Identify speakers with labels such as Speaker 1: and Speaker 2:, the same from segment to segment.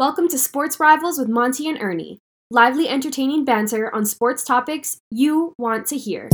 Speaker 1: Welcome to Sports Rivals with Monty and Ernie. Lively, entertaining banter on sports topics you want to hear.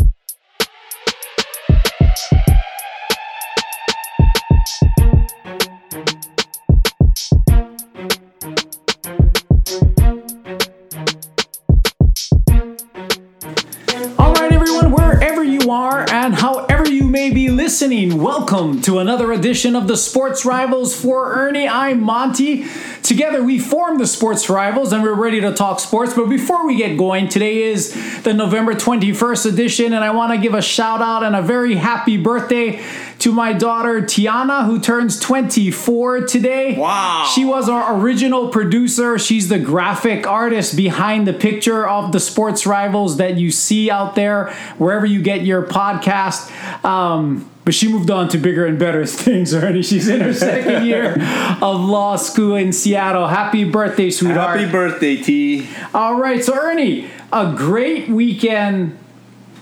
Speaker 2: Edition of the Sports Rivals for Ernie. I'm Monty. Together, we form the Sports Rivals and we're ready to talk sports. But before we get going, today is the November 21st edition, and I want to give a shout out and a very happy birthday to my daughter Tiana, who turns 24 today.
Speaker 3: Wow.
Speaker 2: She was our original producer. She's the graphic artist behind the picture of the sports rivals that you see out there wherever you get your podcast. Um, but she moved on to bigger and better things already. She's in her second year of law school in Seattle. Happy birthday, sweetheart.
Speaker 3: Happy birthday, T.
Speaker 2: All right, so Ernie, a great weekend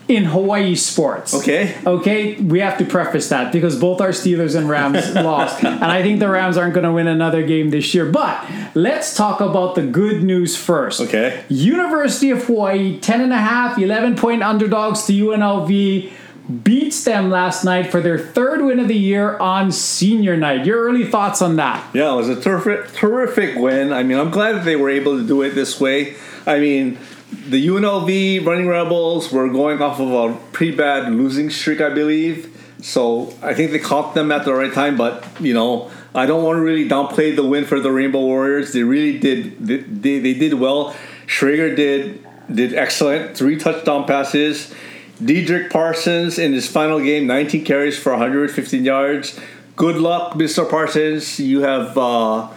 Speaker 2: in Hawaii sports.
Speaker 3: Okay.
Speaker 2: Okay, we have to preface that because both our Steelers and Rams lost. And I think the Rams aren't going to win another game this year. But let's talk about the good news first.
Speaker 3: Okay.
Speaker 2: University of Hawaii, 10 and a half, 11 point underdogs to UNLV, beats them last night for their third win of the year on senior night. Your early thoughts on that?
Speaker 3: Yeah, it was a terrific, terrific win. I mean, I'm glad that they were able to do it this way. I mean, the UNLV Running Rebels were going off of a pretty bad losing streak, I believe. So I think they caught them at the right time. But you know, I don't want to really downplay the win for the Rainbow Warriors. They really did. They, they, they did well. Schager did did excellent. Three touchdown passes. Dedrick Parsons in his final game, 19 carries for 115 yards. Good luck, Mr. Parsons. You have uh,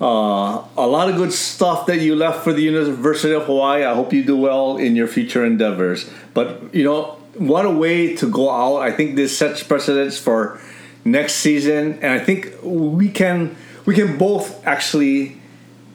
Speaker 3: uh, a lot of good stuff that you left for the University of Hawaii. I hope you do well in your future endeavors. But you know, what a way to go out! I think this sets precedence for next season, and I think we can we can both actually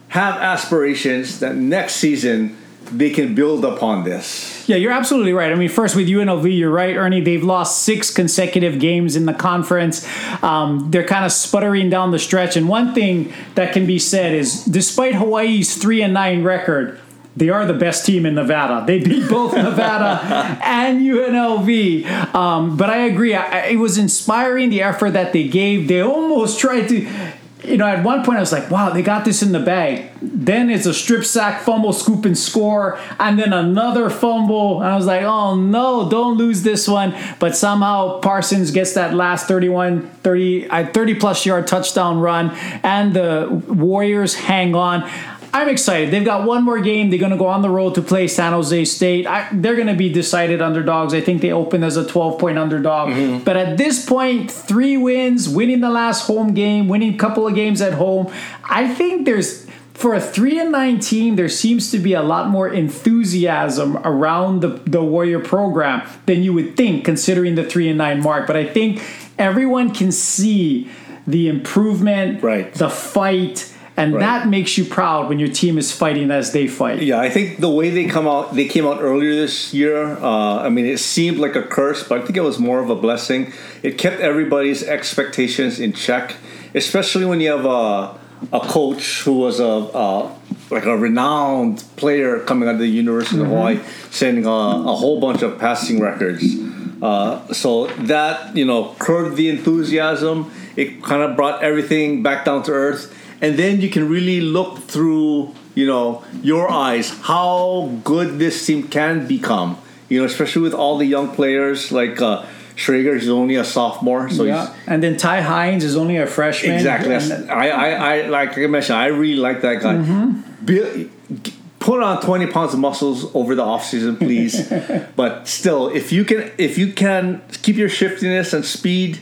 Speaker 3: have aspirations that next season they can build upon this.
Speaker 2: Yeah, you're absolutely right. I mean, first with UNLV, you're right, Ernie. They've lost six consecutive games in the conference. Um, they're kind of sputtering down the stretch. And one thing that can be said is, despite Hawaii's three and nine record, they are the best team in Nevada. They beat both Nevada and UNLV. Um, but I agree. I, it was inspiring the effort that they gave. They almost tried to you know, at one point I was like, wow, they got this in the bag. Then it's a strip sack, fumble, scoop, and score, and then another fumble. And I was like, oh no, don't lose this one. But somehow Parsons gets that last 31, 30, uh, 30 plus yard touchdown run, and the Warriors hang on. I'm excited. They've got one more game. They're going to go on the road to play San Jose State. I, they're going to be decided underdogs. I think they opened as a 12 point underdog. Mm-hmm. But at this point, three wins, winning the last home game, winning a couple of games at home. I think there's for a three and nine team, there seems to be a lot more enthusiasm around the, the Warrior program than you would think, considering the three and nine mark. But I think everyone can see the improvement,
Speaker 3: right.
Speaker 2: the fight and right. that makes you proud when your team is fighting as they fight.
Speaker 3: Yeah, I think the way they come out, they came out earlier this year. Uh, I mean, it seemed like a curse, but I think it was more of a blessing. It kept everybody's expectations in check, especially when you have a a coach who was a, a like a renowned player coming out of the University mm-hmm. of Hawaii, setting a, a, whole bunch of passing records. Uh, so that you know curbed the enthusiasm. It kind of brought everything back down to earth and then you can really look through you know your eyes how good this team can become you know especially with all the young players like uh Schager is only a sophomore, so
Speaker 2: yeah. and then Ty Hines is only a freshman.
Speaker 3: Exactly. I, I, I, like I mentioned, I really like that guy. Mm-hmm. Bill, put on 20 pounds of muscles over the off season, please. but still, if you can, if you can keep your shiftiness and speed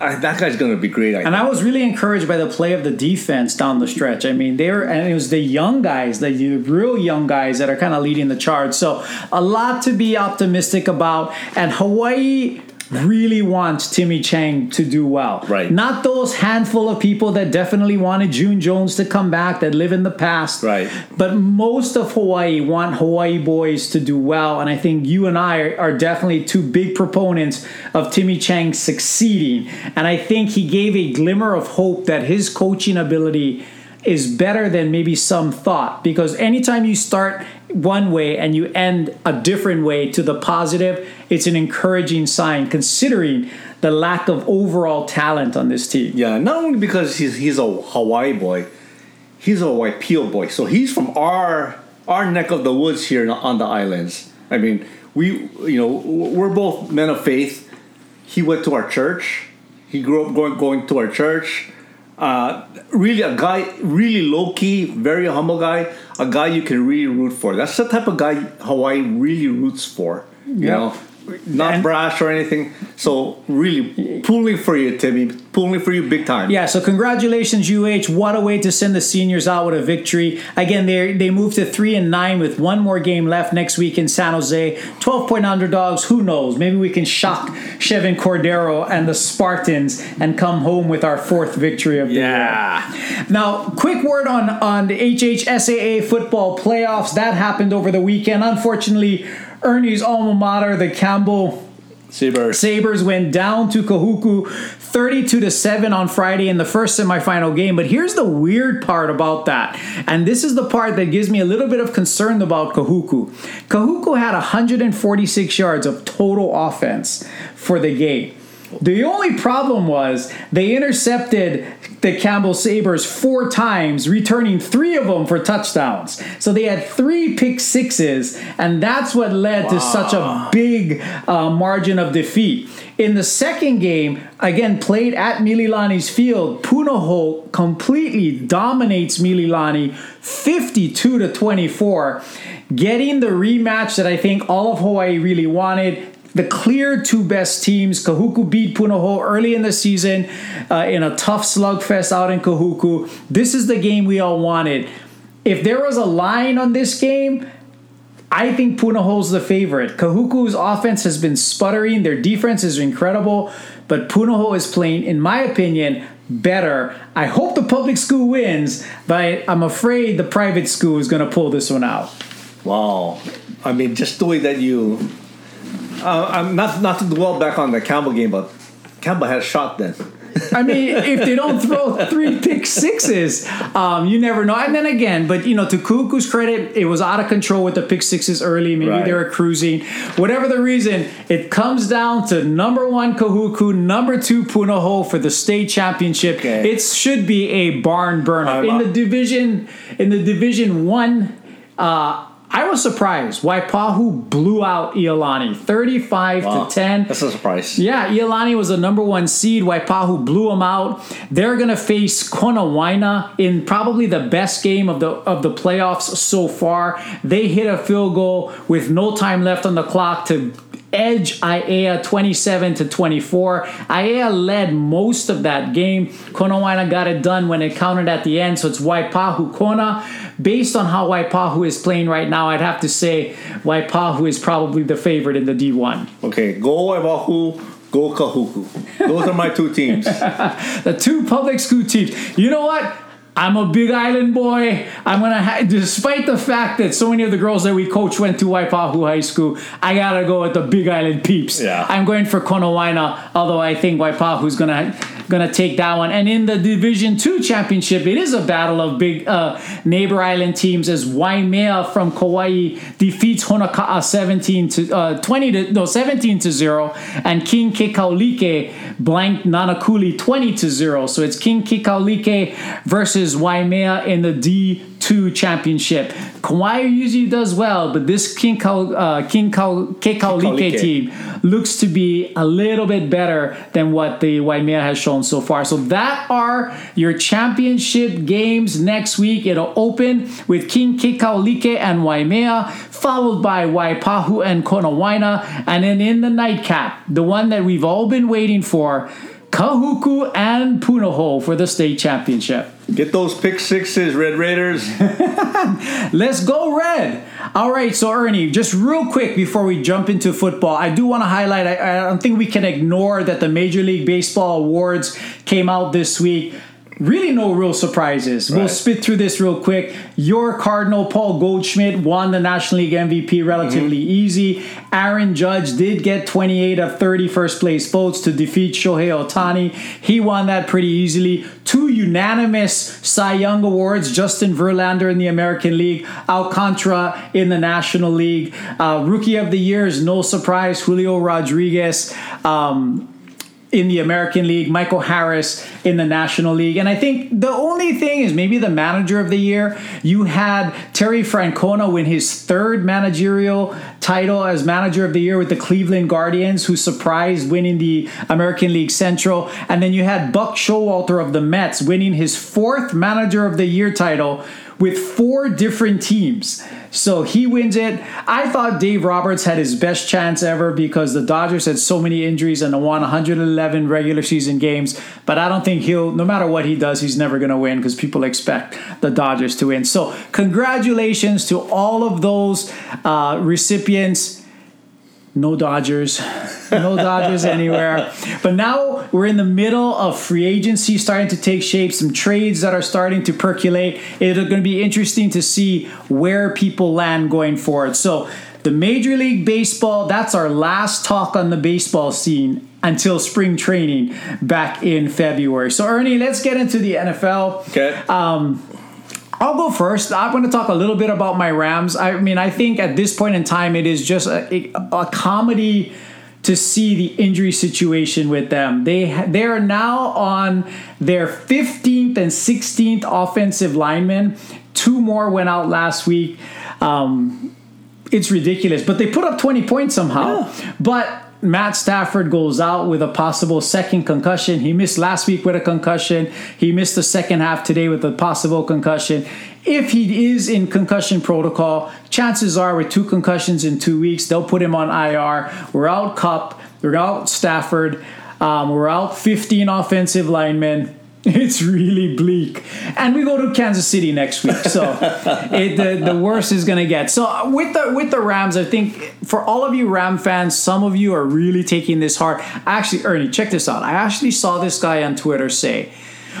Speaker 3: I, that guy's going to be great. I
Speaker 2: and I was really encouraged by the play of the defense down the stretch. I mean, they were, and it was the young guys, the real young guys that are kind of leading the charge. So a lot to be optimistic about. And Hawaii really wants Timmy Chang to do well.
Speaker 3: Right.
Speaker 2: Not those handful of people that definitely wanted June Jones to come back that live in the past.
Speaker 3: Right.
Speaker 2: But most of Hawaii want Hawaii boys to do well. And I think you and I are definitely two big proponents of Timmy Chang succeeding. And I think he gave a glimmer of hope that his coaching ability is better than maybe some thought because anytime you start one way and you end a different way to the positive, it's an encouraging sign considering the lack of overall talent on this team.
Speaker 3: Yeah, not only because he's he's a Hawaii boy, he's a Waipio boy. So he's from our our neck of the woods here on the islands. I mean, we you know we're both men of faith. He went to our church. He grew up going going to our church. Uh, really, a guy, really low key, very humble guy. A guy you can really root for. That's the type of guy Hawaii really roots for. You
Speaker 2: Yeah.
Speaker 3: know, not
Speaker 2: And-
Speaker 3: brash or anything. So really pulling for you, Timmy. Pulling for you big time.
Speaker 2: Yeah, so congratulations, UH. What a way to send the seniors out with a victory. Again, they they moved to three and nine with one more game left next week in San Jose. Twelve point underdogs. Who knows? Maybe we can shock Chevan Cordeiro and the Spartans and come home with our fourth victory of the year. Now, quick word on on the HHSAA football playoffs that happened over the weekend. Unfortunately, Ernie's alma mater, the Campbell
Speaker 3: Sabres.
Speaker 2: Sabres went down to Kahuku 32 to 7 on Friday in the first semifinal game. But here's the weird part about that. And this is the part that gives me a little bit of concern about Kahuku. Kahuku had 146 yards of total offense for the game. The only problem was they intercepted the Campbell Sabres four times, returning three of them for touchdowns. So they had three pick sixes, and that's what led to such a big uh, margin of defeat. In the second game, again played at Mililani's field, Punahou completely dominates Mililani 52 to 24, getting the rematch that I think all of Hawaii really wanted the clear two best teams. Kahuku beat Punahou early in the season uh, in a tough slugfest out in Kahuku. This is the game we all wanted. If there was a line on this game, I think Punahou's the favorite. Kahuku's offense has been sputtering. Their defense is incredible, but Punahou is playing, in my opinion, better. I hope the public school wins, but I'm afraid the private school is going to pull this one out.
Speaker 3: Wow. I mean, just the way that you. Uh, I'm not not to dwell back on the Campbell game, but Campbell had a shot then.
Speaker 2: I mean, if they don't throw three pick sixes, um, you never know. And then again, but you know, to Kuku's credit, it was out of control with the pick sixes early. Maybe
Speaker 3: Right.
Speaker 2: they were cruising. Whatever the reason, it comes down to number one Kahuku, number two Punahou for the state championship.
Speaker 3: Okay.
Speaker 2: It should be a barn burner in the division. In the division one. Uh, I was surprised. Waipahu blew out Iolani 35
Speaker 3: Wow.
Speaker 2: to 10.
Speaker 3: That's a surprise.
Speaker 2: Yeah, Iolani was the number one seed. Waipahu blew them out. They're gonna face Konawaina in probably the best game of the of the playoffs so far. They hit a field goal with no time left on the clock to edge Aiea 27 to 24. Aiea led most of that game. Konawaina got it done when it counted at the end, so it's Waipahu Kona. Based on how Waipahu is playing right now, I'd have to say Waipahu is probably the favorite in the D1.
Speaker 3: Okay, go Waipahu. go Kahuku. Those are my two teams.
Speaker 2: the two public school teams. You know what? I'm a Big Island boy. I'm gonna, ha- despite the fact that so many of the girls that we coach went to Waipahu High School, I gotta go with the Big Island peeps.
Speaker 3: Yeah.
Speaker 2: I'm going for Konawaina, although I think Waipahu's gonna gonna take that one. And in the Division Two championship, it is a battle of big uh, neighbor island teams as Waimea from Kauai defeats Honoka'a 17 to uh, 20 to no 17 to zero, and King Kekaulike blanked Nanakuli 20 to zero. So it's King Kekaulike versus Waimea in the D2 championship. Kauai usually does well, but this King Kau, uh, King Kau, Kekaulike. team looks to be a little bit better than what the Waimea has shown so far. So that are your championship games next week. It'll open with King Kekaulike and Waimea, followed by Waipahu and Konawaina, and then in the nightcap, the one that we've all been waiting for, Kahuku and Punahou for the state championship.
Speaker 3: Get those pick sixes, Red Raiders.
Speaker 2: Let's go red. All right, so Ernie, just real quick before we jump into football, I do want to highlight. I, I don't think we can ignore that the Major League Baseball awards came out this week. Really no real surprises. We'll spit through this real quick. Your Cardinal Paul Goldschmidt won the National League MVP relatively
Speaker 3: Mm-hmm.
Speaker 2: easy. Aaron Judge did get 28 of 30 first place votes to defeat Shohei Ohtani. He won that pretty easily. Two unanimous Cy Young awards: Justin Verlander in the American League, Alcantara in the National League. Uh, Rookie of the Year is no surprise, Julio Rodriguez. Um, in the American League, Michael Harris in the National League. And I think the only thing is maybe the manager of the year. You had Terry Francona win his third managerial title as manager of the year with the Cleveland Guardians, who surprised winning the American League Central. And then you had Buck Showalter of the Mets winning his fourth manager of the year title with four different teams. So he wins it. I thought Dave Roberts had his best chance ever because the Dodgers had so many injuries and won 111 regular season games. But I don't think he'll, no matter what he does, he's never going to win because people expect the Dodgers to win. So congratulations to all of those uh, recipients. No Dodgers. No Dodgers anywhere. But now we're in the middle of free agency starting to take shape, some trades that are starting to percolate. It's going to be interesting to see where people land going forward. So, the Major League Baseball, that's our last talk on the baseball scene until spring training back in February. So, Ernie, let's get into the NFL.
Speaker 3: Okay.
Speaker 2: Um, I'll go first. I'm going to talk a little bit about my Rams. I mean, I think at this point in time, it is just a, a, a comedy to see the injury situation with them. They they are now on their 15th and 16th offensive linemen. Two more went out last week. Um, it's ridiculous, but they put up 20 points somehow. But Matt Stafford goes out with a possible second concussion. He missed last week with a concussion. He missed the second half today with a possible concussion. If he is in concussion protocol, chances are with two concussions in two weeks, they'll put him on IR. We're out Kupp. We're out Stafford. Um, we're out 15 offensive linemen. It's really bleak. And we go to Kansas City next week. So it, the, the worst is going to get. So uh, with the with the Rams, I think for all of you Ram fans, some of you are really taking this hard. Actually, Ernie, check this out. I actually saw this guy on Twitter say,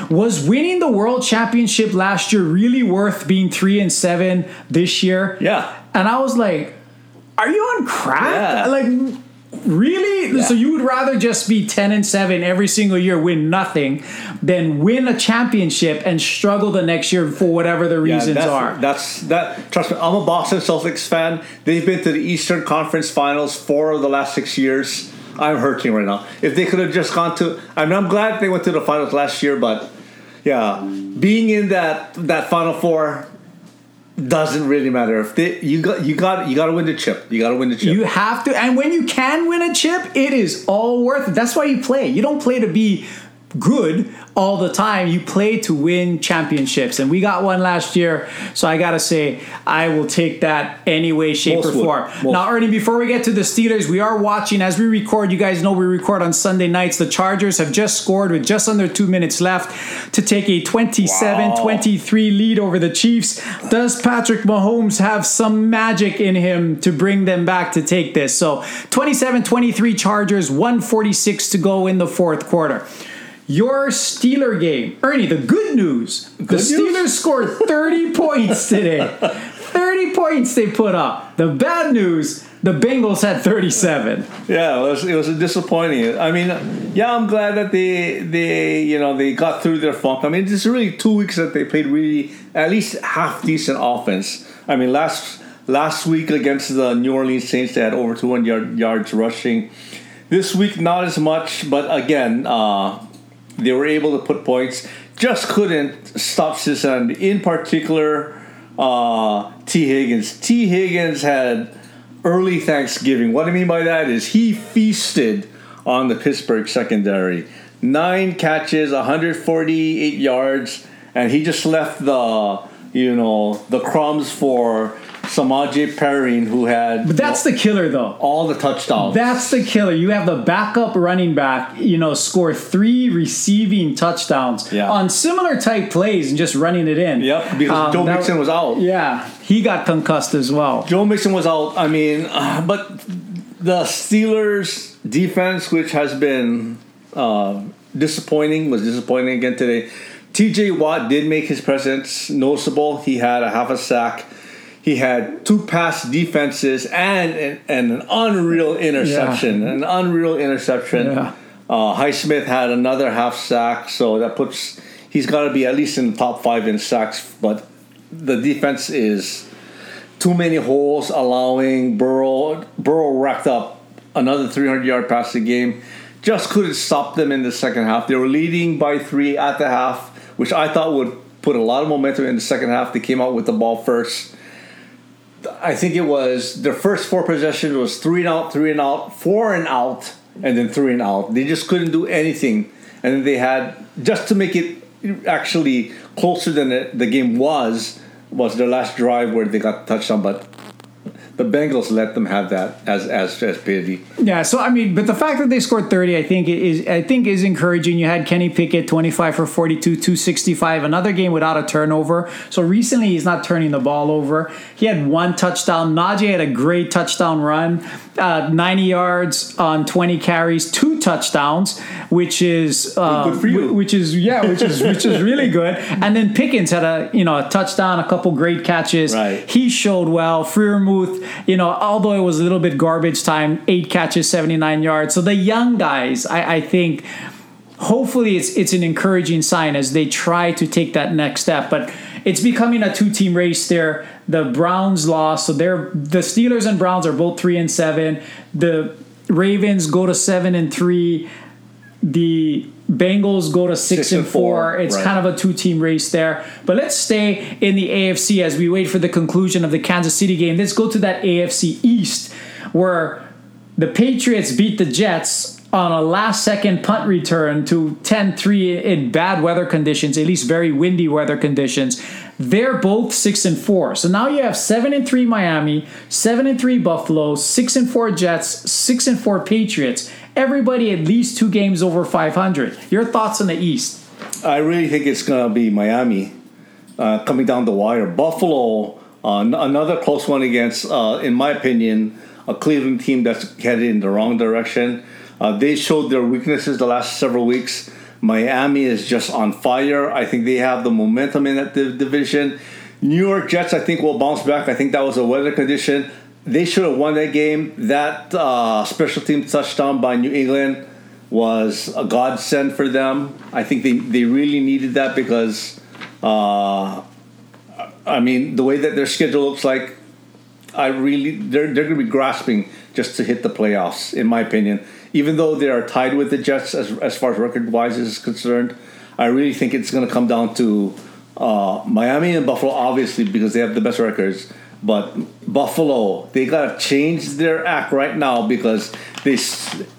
Speaker 2: was winning the world championship last year really worth being 3 and 7 this year?
Speaker 3: Yeah.
Speaker 2: And I was like, are you on crack?
Speaker 3: Yeah.
Speaker 2: Like really? So you would rather just be 10 and 7 every single year win nothing than win a championship and struggle the next year for whatever the
Speaker 3: Yeah,
Speaker 2: reasons
Speaker 3: that's,
Speaker 2: are.
Speaker 3: That's that. Trust me, I'm a Boston Celtics fan. They've been to the Eastern Conference Finals four of the last six years. I'm hurting right now. If they could have just gone to, I mean, I'm glad they went to the finals last year, but yeah, being in that that Final Four doesn't really matter. If they, you got you got you got to win the chip. You got to win the chip.
Speaker 2: You have to, and when you can win a chip, it is all worth it. That's why you play. You don't play to be good all the time. You play to win championships, and we got one last year. So I gotta say, I will take that any way, shape,
Speaker 3: Most
Speaker 2: or form. Now, Ernie, before we get to the Steelers, we are watching as we record. You guys know we record on Sunday nights. The Chargers have just scored with just under two minutes left to take a 27-23 lead over the Chiefs. Does Patrick Mahomes have some magic in him to bring them back to take this? So 27-23 Chargers, 146 to go in the fourth quarter. Your Steeler game. Ernie, the good news. the
Speaker 3: Good news?
Speaker 2: Steelers scored 30 points today. 30 points they put up. The bad news, the Bengals had 37.
Speaker 3: Yeah, it was, it was disappointing. I mean, yeah, I'm glad that they they you know they got through their funk. I mean, it's really two weeks that they played really at least half decent offense. I mean, last last week against the New Orleans Saints, they had over 200 yard, yards rushing. This week, not as much, but again, uh, they were able to put points. Just couldn't stop Cincinnati. In particular, uh, Tee Higgins. Tee Higgins had early Thanksgiving. What I mean by that is he feasted on the Pittsburgh secondary. Nine catches, 148 yards, and he just left the you know the crumbs for Samaje Perrine, who had
Speaker 2: But that's the killer, though.
Speaker 3: all the touchdowns.
Speaker 2: That's the killer. You have the backup running back, you know, score three receiving touchdowns
Speaker 3: Yeah.
Speaker 2: on similar type plays and just running it in.
Speaker 3: Yep, because
Speaker 2: Um,
Speaker 3: Joe
Speaker 2: that-
Speaker 3: Mixon was out.
Speaker 2: Yeah, he got concussed as well.
Speaker 3: Joe Mixon was out. I mean, uh, but the Steelers' defense, which has been uh, disappointing, was disappointing again today. TJ Watt did make his presence noticeable. He had a half a sack. He had two pass defenses and and, and an unreal interception. An unreal interception.
Speaker 2: Yeah.
Speaker 3: Uh, Highsmith had another half sack, so that puts he's got to be at least in the top five in sacks. But the defense is too many holes, allowing Burrow. Burrow racked up another 300 yard passing game. Just couldn't stop them in the second half. They were leading by three at the half, which I thought would put a lot of momentum in the second half. They came out with the ball first. I think it was their first four possessions was three and out, three and out, four and out, and then three and out. They just couldn't do anything, and they had just to make it actually closer than the, the game was was their last drive where they got touchdown, but the Bengals let them have that as as as pity.
Speaker 2: Yeah, so I mean, but the fact that they scored 30, I think is I think is encouraging. You had Kenny Pickett 25 for 42, 265, another game without a turnover. So recently he's not turning the ball over. He had one touchdown. Najee had a great touchdown run, uh, 90 yards on 20 carries, two touchdowns, which is uh, which is yeah, which is which is really good. And then Pickens had a you know a touchdown, a couple great catches.
Speaker 3: Right.
Speaker 2: He showed well. Freiermuth, you know, although it was a little bit garbage time, eight catches, 79 yards. So the young guys, I, I think hopefully it's it's an encouraging sign as they try to take that next step. But it's becoming a two team race there. The Browns lost, so they're the Steelers and Browns are both three and seven. The Ravens go to seven and three. The Bengals go to six,
Speaker 3: Six
Speaker 2: and four.
Speaker 3: four,
Speaker 2: It's
Speaker 3: right.
Speaker 2: kind of a two team race there. But let's stay in the AFC as we wait for the conclusion of the Kansas City game. Let's go to that AFC East where the Patriots beat the Jets on a last second punt return to 10 3 in bad weather conditions, at least very windy weather conditions. They're both 6 and 4. So now you have 7 and 3 Miami, 7 and 3 Buffalo, 6 and 4 Jets, 6 and 4 Patriots. Everybody at least two games over 500. Your thoughts on the East?
Speaker 3: I really think it's gonna be Miami uh, coming down the wire. Buffalo, uh, n- another close one against, uh, in my opinion, a Cleveland team that's headed in the wrong direction. Uh, they showed their weaknesses the last several weeks. Miami is just on fire. I think they have the momentum in that div- division. New York Jets, I think, will bounce back. I think that was a weather condition. They should have won that game. That uh, special team touchdown by New England was a godsend for them. I think they, they really needed that because, uh, I mean, the way that their schedule looks like, I really they're they're going to be grasping just to hit the playoffs, in my opinion. Even though they are tied with the Jets as as far as record wise is concerned, I really think it's going to come down to uh, Miami and Buffalo, obviously because they have the best records. But Buffalo, they got to change their act right now because they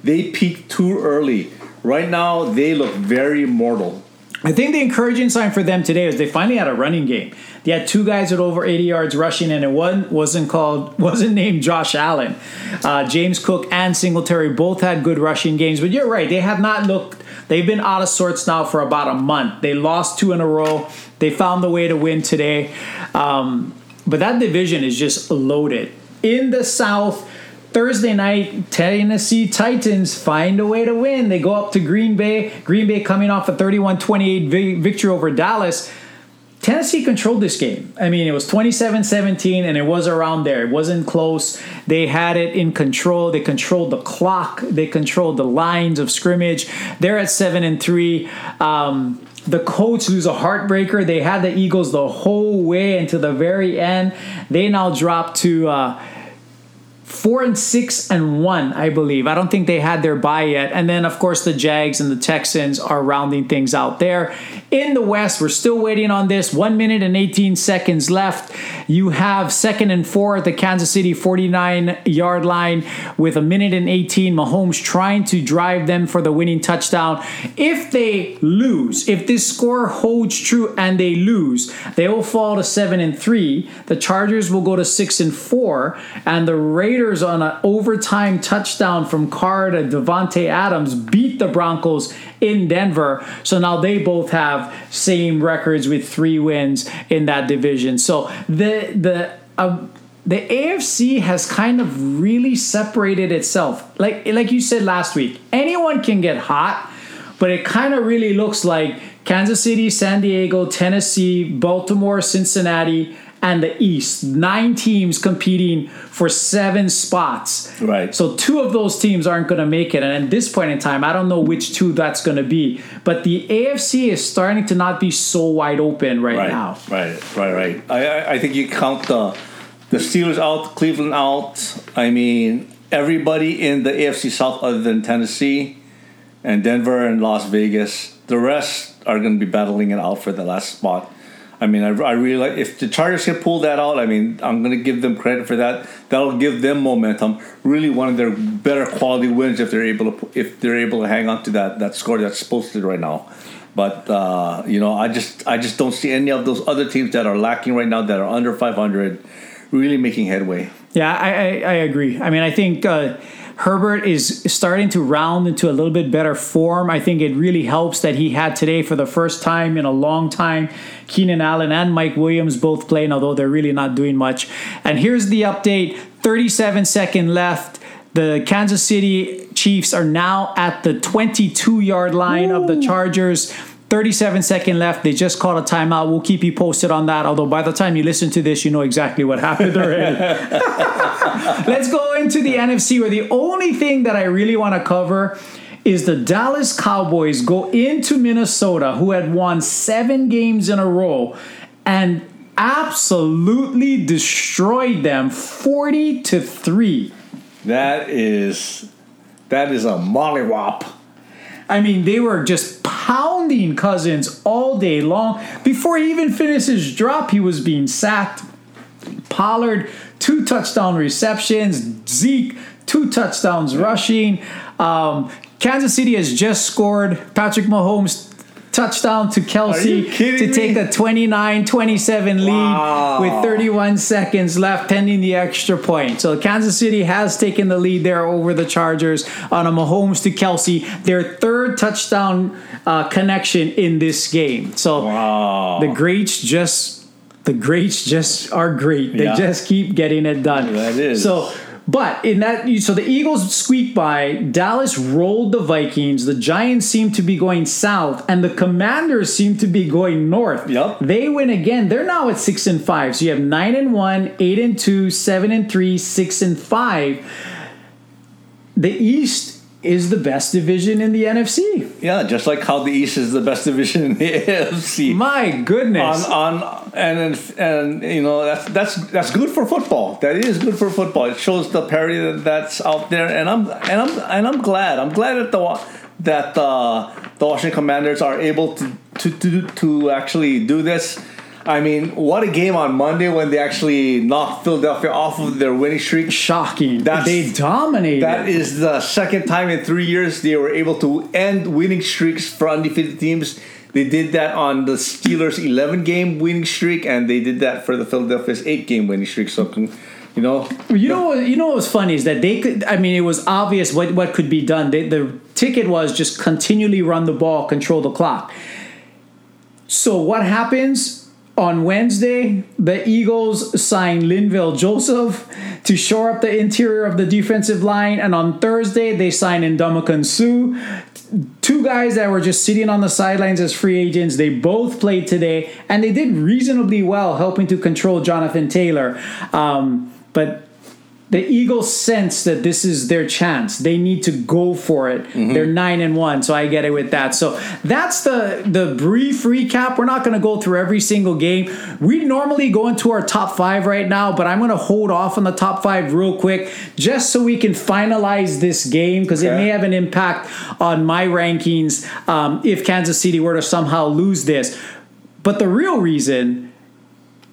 Speaker 3: they peaked too early. Right now, they look very mortal.
Speaker 2: I think the encouraging sign for them today is they finally had a running game. They had two guys with over 80 yards rushing, and one wasn't called wasn't named Josh Allen. Uh, James Cook and Singletary both had good rushing games, but you're right. They have not looked. They've been out of sorts now for about a month. They lost two in a row. They found the way to win today, um, but that division is just loaded. In the South, Thursday night, Tennessee Titans find a way to win. They go up to Green Bay. Green Bay coming off a 31 28 victory over Dallas. Tennessee controlled this game. I mean, it was 27 17, and it was around there. It wasn't close. They had it in control. They controlled the clock, they controlled the lines of scrimmage. They're at 7 and 3. Um, the Colts lose a heartbreaker. They had the Eagles the whole way until the very end. They now drop to. Uh, four and six and one, I believe. I don't think they had their bye yet. And then, of course, the Jags and the Texans are rounding things out there. In the West, we're still waiting on this. One minute and 18 seconds left. You have second and four at the Kansas City 49 yard line with a minute and 18. Mahomes trying to drive them for the winning touchdown. If they lose, if this score holds true and they lose, they will fall to seven and three. The Chargers will go to six and four, and the Raiders on an overtime touchdown from Carr to Davante Adams beat the Broncos in Denver. So now they both have same records with three wins in that division. So the the uh, the AFC has kind of really separated itself. Like like you said last week, anyone can get hot, but it kind of really looks like Kansas City, San Diego, Tennessee, Baltimore, Cincinnati, and the East. Nine teams competing for seven spots.
Speaker 3: Right.
Speaker 2: So two of those teams aren't going to make it. And at this point in time, I don't know which two that's going to be. But the AFC is starting to not be so wide open right,
Speaker 3: Right,
Speaker 2: now.
Speaker 3: right, right, right. I, I, I think you count the the Steelers out, Cleveland out. I mean, everybody in the AFC South other than Tennessee and Denver and Las Vegas. The rest are going to be battling it out for the last spot. I mean, I, I really like if the Chargers can pull that out. I mean, I'm going to give them credit for that. That'll give them momentum. Really, one of their better quality wins if they're able to if they're able to hang on to that that score that's posted right now. But uh, you know, I just I just don't see any of those other teams that are lacking right now that are under 500 really making headway.
Speaker 2: Yeah, I, I, I agree. I mean, I think uh, Herbert is starting to round into a little bit better form. I think it really helps that he had today for the first time in a long time. Keenan Allen and Mike Williams both playing, although they're really not doing much. And here's the update 37 second left. The Kansas City Chiefs are now at the 22 yard line of the Chargers. 37 second left. They just called a timeout. We'll keep you posted on that. Although by the time you listen to this, you know exactly what happened already. Let's go into the NFC where the only thing that I really want to cover is the Dallas Cowboys go into Minnesota, who had won seven games in a row, and absolutely destroyed them 40 to 3.
Speaker 3: That is that is a mollywop.
Speaker 2: I mean, they were just pounding Cousins all day long. Before he even finished his drop, he was being sacked. Pollard, two touchdown receptions. Zeke, two touchdowns rushing. Um, Kansas City has just scored. Patrick Mahomes touchdown to Kelsey to take
Speaker 3: me?
Speaker 2: a 29-27 lead
Speaker 3: Wow.
Speaker 2: with 31 seconds left pending the extra point. So Kansas City has taken the lead there over the Chargers on a Mahomes to Kelsey, their third touchdown uh, connection in this game. So
Speaker 3: Wow.
Speaker 2: the greats just the greats just are great. They
Speaker 3: Yeah.
Speaker 2: just keep getting it done.
Speaker 3: That is.
Speaker 2: So but in that so the Eagles squeaked by, Dallas rolled the Vikings, the Giants seem to be going south, and the Commanders seem to be going north.
Speaker 3: Yep.
Speaker 2: They win again. They're now at six and five. So you have nine and one, eight and two, seven and three, six and five. The East is the best division in the NFC.
Speaker 3: Yeah, just like how the East is the best division in the AFC.
Speaker 2: My goodness.
Speaker 3: on on and and you know that's that's that's good for football. That is good for football. It shows the parity that, that's out there, and I'm and I'm and I'm glad. I'm glad that the that uh, the Washington Commanders are able to to to to actually do this. I mean, what a game on Monday when they actually knocked Philadelphia off of their winning streak.
Speaker 2: Shocking.
Speaker 3: That's-
Speaker 2: they dominated.
Speaker 3: That is the second time in three years they were able to end winning streaks for undefeated teams. They did that on the Steelers' 11 game winning streak, and they did that for the Philadelphia's 8 game winning streak. So, you know,
Speaker 2: You know, what- you know what was funny is that they could. I mean, it was obvious what what could be done. They, the ticket was just continually run the ball, control the clock. So what happens on Wednesday? The Eagles signed Linval Joseph to shore up the interior of the defensive line, and on Thursday they sign Ndamukong Suh. Two guys that were just sitting on the sidelines as free agents. They both played today, and they did reasonably well, helping to control Jonathan Taylor. Um, but the Eagles sense that this is their chance. They need to go for it. They're nine and one, so I get it with that. So that's the the brief recap. We're not going to go through every single game. We normally go into our top five right now, but I'm going to hold off on the top five real quick, just so we can finalize this game because it may have an impact on my rankings um, if Kansas City were to somehow lose this. But the real reason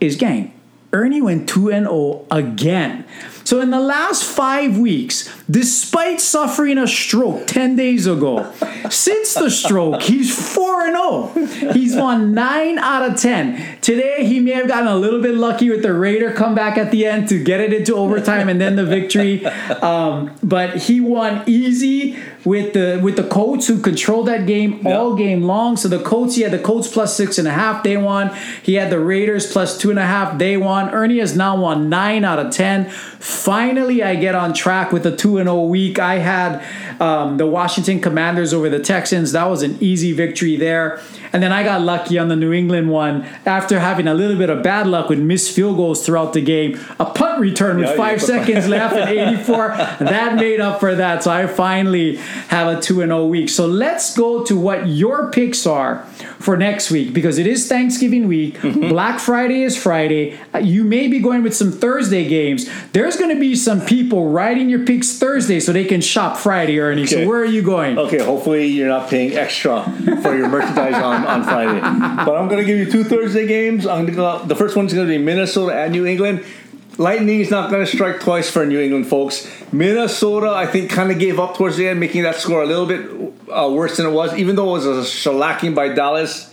Speaker 2: is gang. Ernie went 2 and 0 again. So in the last 5 weeks, despite suffering a stroke 10 days ago, since the stroke, he's 4 and 0. He's won 9 out of 10. Today he may have gotten a little bit lucky with the Raider comeback at the end to get it into overtime and then the victory. Um, but he won easy with the with the Colts who controlled that game all game long. So the Colts, he had the Colts plus six and a half, they won. He had the Raiders plus two and a half, they won. Ernie has now won nine out of ten. Finally, I get on track with the two and zero week. I had um, the Washington Commanders over the Texans. That was an easy victory there. And then I got lucky on the New England one after having a little bit of bad luck with missed field goals throughout the game. A punt return with
Speaker 3: Yeah,
Speaker 2: five seconds left at 84. that made up for that. So I finally have a 2 0 week. So let's go to what your picks are for next week because it is Thanksgiving week.
Speaker 3: Mm-hmm.
Speaker 2: Black Friday is Friday. You may be going with some Thursday games. There's going to be some people writing your picks Thursday so they can shop Friday, Ernie.
Speaker 3: Okay.
Speaker 2: So where are you going?
Speaker 3: Okay, hopefully you're not paying extra for your merchandise on, on Friday. But I'm going to give you two Thursday games. I'm going to go. The first one's going to be Minnesota and New England. Lightning is not going to strike twice for New England folks. Minnesota, I think, kind of gave up towards the end, making that score a little bit uh, worse than it was, even though it was a shellacking by Dallas.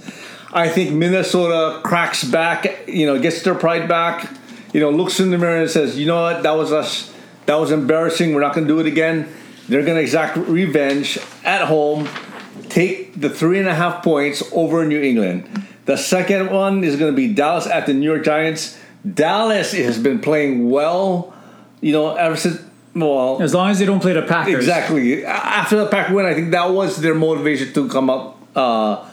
Speaker 3: I think Minnesota cracks back, you know, gets their pride back, you know, looks in the mirror and says, you know what, that was us, that was embarrassing. We're not going to do it again. They're going to exact revenge at home, take the three and a half points over New England. The second one is going to be Dallas at the New York Giants. Dallas has been playing well, you know, ever since. Well,
Speaker 2: As long as they don't play the Packers.
Speaker 3: Exactly. After the Pack win, I think that was their motivation to come up uh,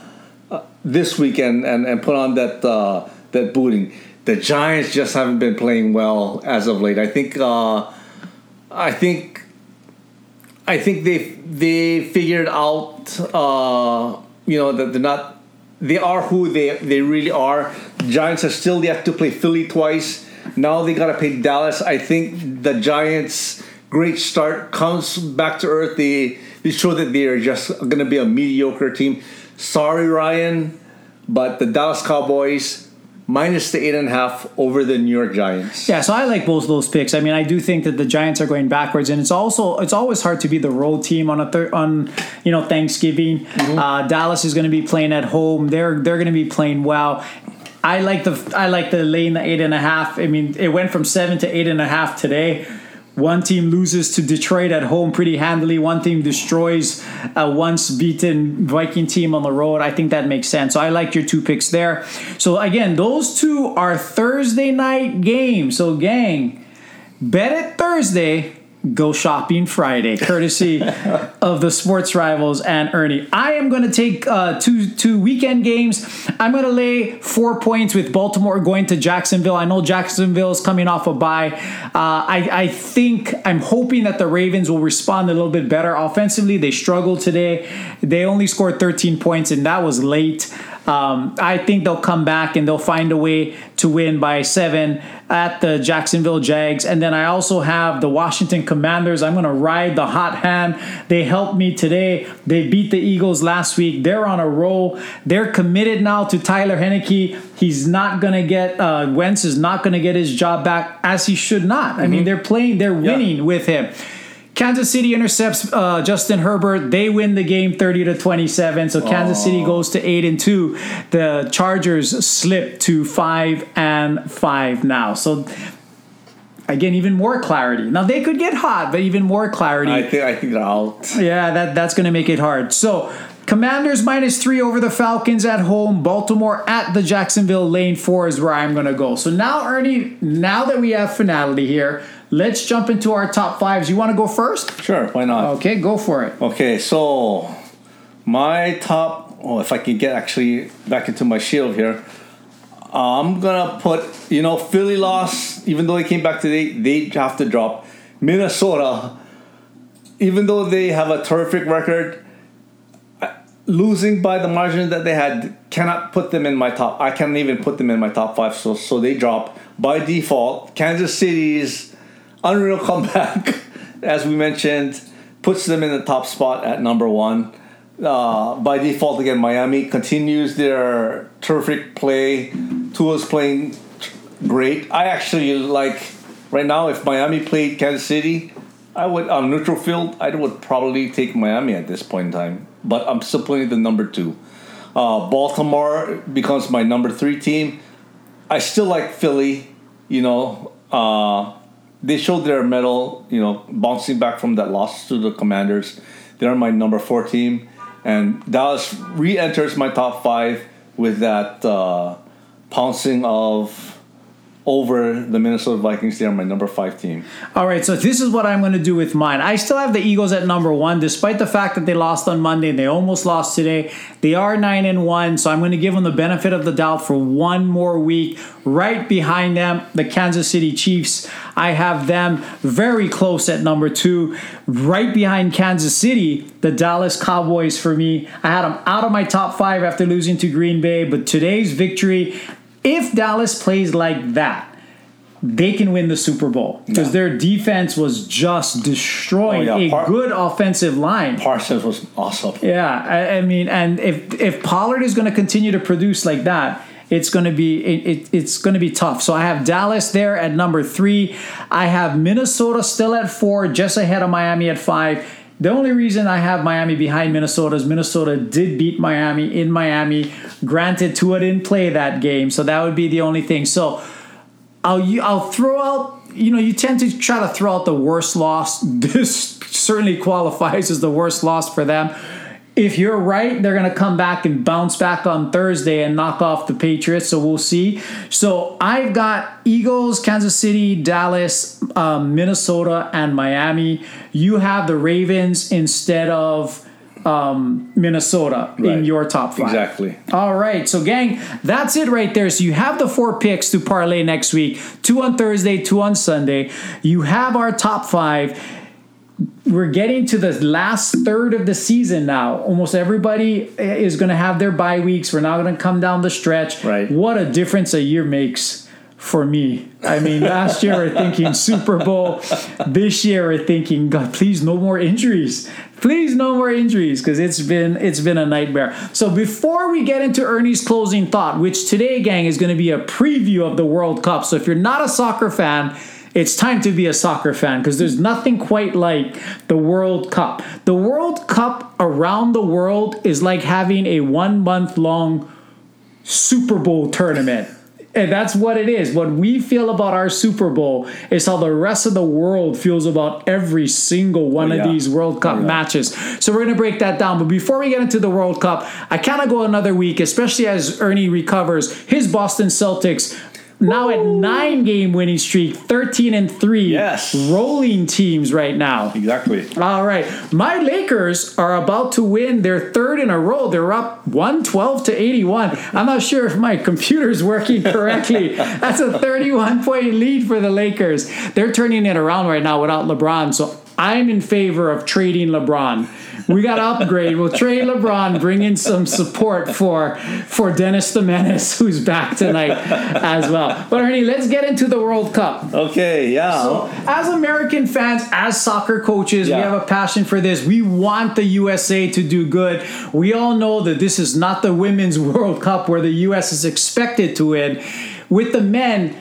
Speaker 3: uh, this weekend and, and put on that uh, that booting. The Giants just haven't been playing well as of late. I think. Uh, I think. I think they they figured out. Uh, you know that they're not. They are who they they really are. Giants have still yet to play Philly twice. Now they got to play Dallas. I think the Giants' great start comes back to earth. They they show that they are just to be a mediocre team. Sorry, Ryan, but the Dallas Cowboys minus the eight and a half over the New York Giants.
Speaker 2: Yeah, so I like both those picks. I mean, I do think that the Giants are going backwards, and it's also it's always hard to be the road team on a thir- on you know Thanksgiving. Uh, Dallas is going to be playing at home. They're they're going to be playing well. I like the I like the lane the eight and a half. I mean, it went from seven to eight and a half today. One team loses to Detroit at home pretty handily. One team destroys a once beaten Viking team on the road. I think that makes sense. So I like your two picks there. So again, those two are Thursday night games. So gang, bet it Thursday, go shopping Friday, courtesy of the sports rivals and Ernie. I am going to take uh, two two weekend games. I'm going to lay four points with Baltimore going to Jacksonville. I know Jacksonville is coming off a bye. Uh, I, I think I'm hoping that the Ravens will respond a little bit better offensively. They struggled today. They only scored 13 points, and that was late. Um, I think they'll come back and they'll find a way to win by seven at the Jacksonville Jags. And then I also have the Washington Commanders. I'm going to ride the hot hand. They helped me today. They beat the Eagles last week. They're on a roll. They're committed now to Taylor Heinicke. He's not going to get, uh, Wentz is not going to get his job back as he should not. I mean, they're playing, they're winning with him. Kansas City intercepts uh, Justin Herbert. They win the game 30 to 27. So Kansas City goes to 8 and 2. The Chargers slip to 5 and 5 now. So again, even more clarity. Now they could get hot, but even more clarity.
Speaker 3: I think I think they're out.
Speaker 2: Yeah, that that's going to make it hard. So, Commanders minus three over the Falcons at home. Baltimore at the Jacksonville lane four is where I'm going to go. So now, Ernie, now that we have finality here, let's jump into our top fives. You want to go first?
Speaker 3: Sure, why not?
Speaker 2: Okay, go for it.
Speaker 3: Okay, so my top. Oh, if I can get actually back into my shield here, I'm gonna put. You know, Philly lost. Even though they came back today, they have to drop. Minnesota, even though they have a terrific record, uh, losing by the margin that they had cannot put them in my top. I can't even put them in my top five. So so they drop by default. Kansas City's unreal comeback, as we mentioned, puts them in the top spot at number one. Uh, by default, again, Miami continues their terrific play. Tua's playing great. I actually like right now. If Miami played Kansas City, I would on neutral field. I would probably take Miami at this point in time. But I'm still playing the number two. Uh, Baltimore becomes my number three team. I still like Philly. You know, uh, they showed their mettle. You know, bouncing back from that loss to the Commanders. They're my number four team, and Dallas re-enters my top five with that uh, pouncing of over the Minnesota Vikings. They are my number five team.
Speaker 2: All right, so this is what I'm going to do with mine. I still have the Eagles at number one, despite the fact that they lost on Monday and they almost lost today. They are nine and one, so I'm going to give them the benefit of the doubt for one more week. Right behind them, the Kansas City Chiefs. I have them very close at number two. Right behind Kansas City, the Dallas Cowboys for me. I had them out of my top five after losing to Green Bay, but today's victory if Dallas plays like that, they can win the Super Bowl because yeah. their defense was just destroying oh, yeah. Par- a good offensive line.
Speaker 3: Parsons was awesome.
Speaker 2: Yeah, I, I mean, and if if Pollard is going to continue to produce like that, it's going to be it, it, it's going to be tough. So I have Dallas there at number three. I have Minnesota still at four, just ahead of Miami at five. The only reason I have Miami behind Minnesota is Minnesota did beat Miami in Miami. Granted, Tua didn't play that game, so that would be the only thing. So I'll I'll throw out. You know, you tend to try to throw out the worst loss. This certainly qualifies as the worst loss for them if you're right, they're going to come back and bounce back on Thursday and knock off the Patriots. So we'll see. So I've got Eagles, Kansas City, Dallas, um, Minnesota, and Miami. You have the Ravens instead of um, Minnesota right. in your top five.
Speaker 3: Exactly.
Speaker 2: All right. So, gang, that's it right there. So, you have the four picks to parlay next week two on Thursday, two on Sunday. You have our top five we're getting to the last third of the season now. Almost everybody is going to have their bye weeks. We're not going to come down the stretch.
Speaker 3: Right.
Speaker 2: What a difference a year makes for me. I mean, last year we're thinking Super Bowl. This year we're thinking, God, please no more injuries. Please no more injuries because it's been it's been a nightmare. So before we get into Ernie's closing thought, which today, gang, is going to be a preview of the World Cup. So if you're not a soccer fan it's time to be a soccer fan because there's nothing quite like the World Cup. The World Cup around the world is like having a one month long Super Bowl tournament. And that's what it is. What we feel about our Super Bowl is how the rest of the world feels about every single one oh, yeah. of these World Cup oh, yeah. matches. So we're going to break that down. But before we get into the World Cup, I cannot go another week, especially as Ernie recovers. His Boston Celtics now at nine game winning streak, 13 and 3.
Speaker 3: Yes.
Speaker 2: Rolling teams right now.
Speaker 3: Exactly.
Speaker 2: All right. My Lakers are about to win their third in a row. They're up 112 to 81. I'm not sure if my computer's working correctly. That's a 31 point lead for the Lakers. They're turning it around right now without LeBron. So I'm in favor of trading LeBron. We got to upgrade. We'll trade LeBron, bring in some support for for Dennis the Menace, who's back tonight as well. But Ernie, let's get into the World Cup.
Speaker 3: Okay, yeah.
Speaker 2: So, as American fans, as soccer coaches, yeah. we have a passion for this. We want the USA to do good. We all know that this is not the Women's World Cup where the US is expected to win. With the men,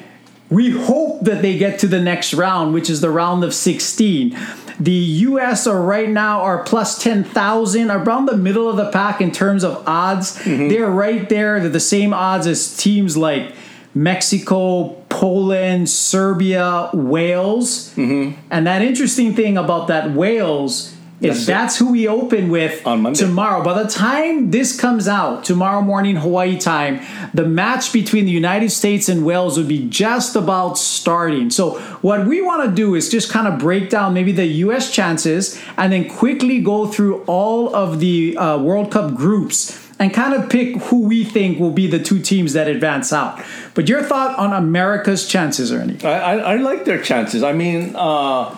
Speaker 2: we hope that they get to the next round, which is the round of 16. The US are right now are plus 10,000, around the middle of the pack in terms of odds. Mm-hmm. They're right there. They're the same odds as teams like Mexico, Poland, Serbia, Wales. Mm-hmm. And that interesting thing about that Wales if that's who we open with
Speaker 3: on Monday.
Speaker 2: tomorrow, by the time this comes out, tomorrow morning Hawaii time, the match between the United States and Wales would be just about starting. So, what we want to do is just kind of break down maybe the U.S. chances and then quickly go through all of the uh, World Cup groups and kind of pick who we think will be the two teams that advance out. But your thought on America's chances, Ernie?
Speaker 3: I, I, I like their chances. I mean, uh,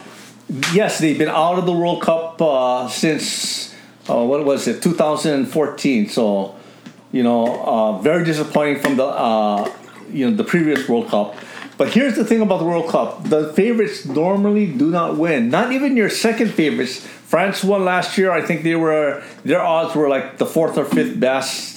Speaker 3: yes, they've been out of the World Cup uh, since uh, what was it, 2014. So, you know, uh, very disappointing from the uh, you know the previous World Cup. But here's the thing about the World Cup: the favorites normally do not win. Not even your second favorites. France won last year. I think they were their odds were like the fourth or fifth best.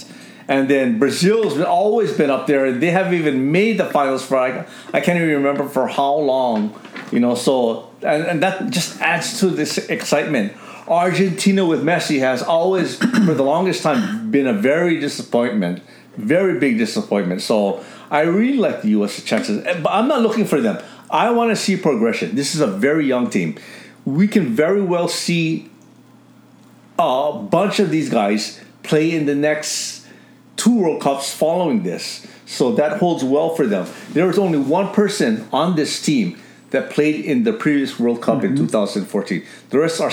Speaker 3: And then Brazil's always been up there. They haven't even made the finals for I, I can't even remember for how long. You know, so and, and that just adds to this excitement. Argentina with Messi has always, for the longest time, been a very disappointment, very big disappointment. So I really like the U.S. chances, eh, but I'm not looking for them. I want to see progression. This is a very young team. We can very well see a bunch of these guys play in the next two World Cups following this. So that holds well for them. There was only one person on this team that played in the previous World Cup in 2014. The rest are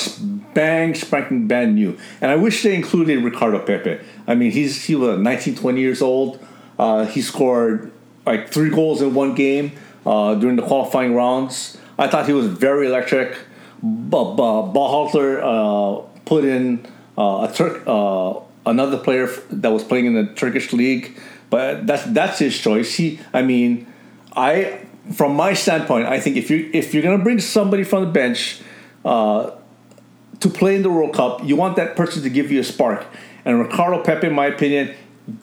Speaker 3: bang spanking brand new. And I wish they included Ricardo Pepi. I mean, he's he was 19, 20 years old. Uh, he scored like three goals in one game uh, during the qualifying rounds. I thought he was very electric. But Berhalter uh, put in uh, a Turk, uh, another player that was playing in the Turkish league, but that's that's his choice. He, I mean, I from my standpoint, I think if you if you're gonna bring somebody from the bench uh, to play in the World Cup, you want that person to give you a spark. And Ricardo Pepi, in my opinion,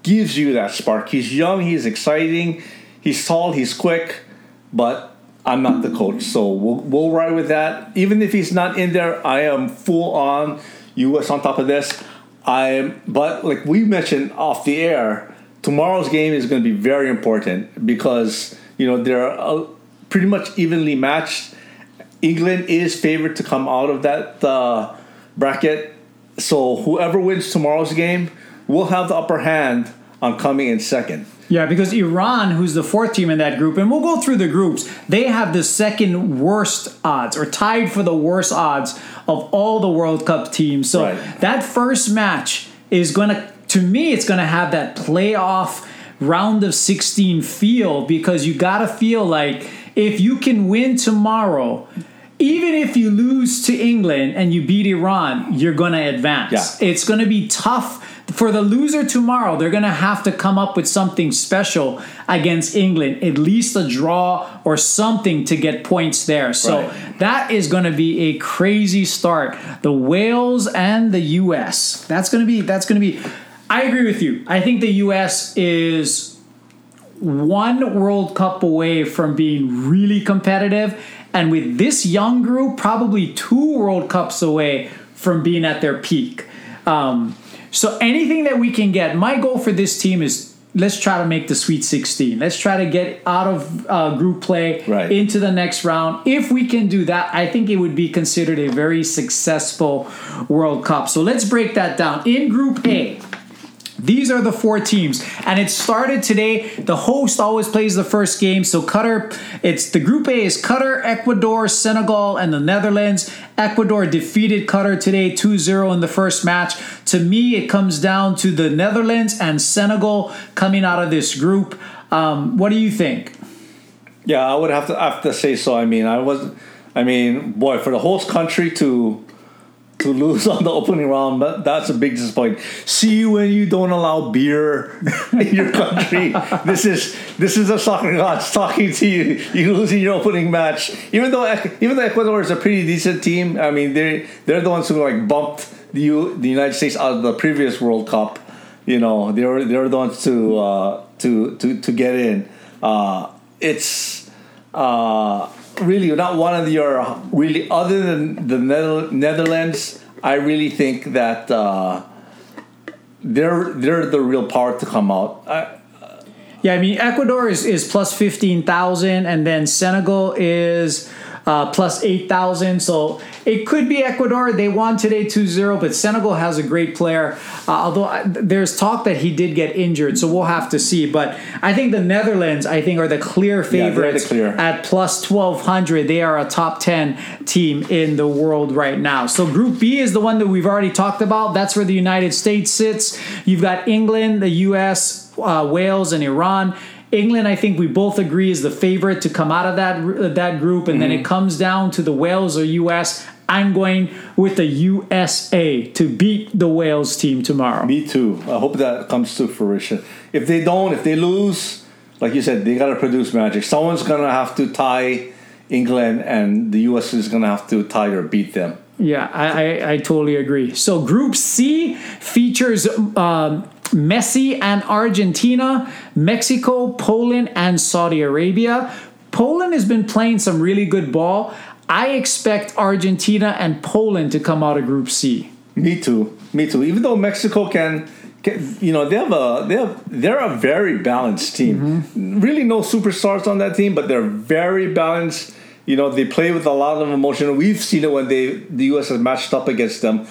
Speaker 3: gives you that spark. He's young, he's exciting, he's tall, he's quick, but I'm not the coach, so we'll we'll ride with that. Even if he's not in there, I am full on U.S. on top of this. I am, but like we mentioned off the air, tomorrow's game is going to be very important because you know they're uh, pretty much evenly matched. England is favored to come out of that uh, bracket, so whoever wins tomorrow's game will have the upper hand on coming in second.
Speaker 2: Yeah, because Iran, who's the fourth team in that group, and we'll go through the groups, they have the second worst odds, or tied for the worst odds of all the World Cup teams. So right. that first match is going to, to me, it's going to have that playoff round of 16 feel because you got to feel like if you can win tomorrow, even if you lose to England and you beat Iran, you're going to advance. Yeah. It's going to be tough for the loser tomorrow, they're going to have to come up with something special against England, at least a draw or something to get points there. So right. that is going to be a crazy start. The Wales and the US. That's going to be that's going to be I agree with you. I think the US is one World Cup away from being really competitive and with this young group probably two World Cups away from being at their peak. Um, so anything that we can get, my goal for this team is let's try to make the Sweet 16. Let's try to get out of uh, group play right. into the next round. If we can do that, I think it would be considered a very successful World Cup. So let's break that down. In Group A, these are the four teams, and it started today. The host always plays the first game, so Qatar. It's the Group A is Qatar, Ecuador, Senegal, and the Netherlands. Ecuador defeated Qatar today 2-0 in the first match. To me, it comes down to the Netherlands and Senegal coming out of this group. Um, what do you think?
Speaker 3: Yeah, I would have to have to say so. I mean, I was, I mean, boy, for the host country to to lose on the opening round, but that's a big disappointment. See when you don't allow beer in your country. this is this is a soccer gods talking to you. You losing your opening match, even though even though Ecuador is a pretty decent team. I mean, they they're the ones who like bumped the U, the United States out of the previous World Cup. You know, they're they're the ones to uh, to to to get in. Uh, it's. Uh, really not one of your really other than the Netherlands. I really think that uh, they're they're the real power to come out. I,
Speaker 2: yeah, I mean Ecuador is, is plus fifteen thousand, and then Senegal is uh, plus 8,000. So it could be Ecuador. They won today 2 0, but Senegal has a great player. Uh, although uh, there's talk that he did get injured, so we'll have to see. But I think the Netherlands, I think, are the clear favorites yeah, the clear. at plus 1,200. They are a top 10 team in the world right now. So Group B is the one that we've already talked about. That's where the United States sits. You've got England, the U.S., uh, Wales, and Iran. England, I think we both agree, is the favorite to come out of that that group, and mm-hmm. then it mm-hmm. comes down to the Wales or U.S. I'm going with the USA to beat the Wales team tomorrow.
Speaker 3: Me too. I hope that comes to fruition. If they don't, if they lose, like you said, they got to produce magic. Someone's gonna have to tie England, and the US is gonna have to tie or beat them.
Speaker 2: Yeah, I, I, I totally agree. So Group C features um, Messi and Argentina, Mexico, Poland, and Saudi Arabia. Poland has been playing some really good ball. I expect Argentina and Poland to come out of Group C.
Speaker 3: Me too. Me too. Even though Mexico can, can you know, they have a they have they're a very balanced team. Mm-hmm. Really, no superstars on that team, but they're very balanced. You know, they play with a lot of emotion. We've seen it when they the U.S. has matched up against them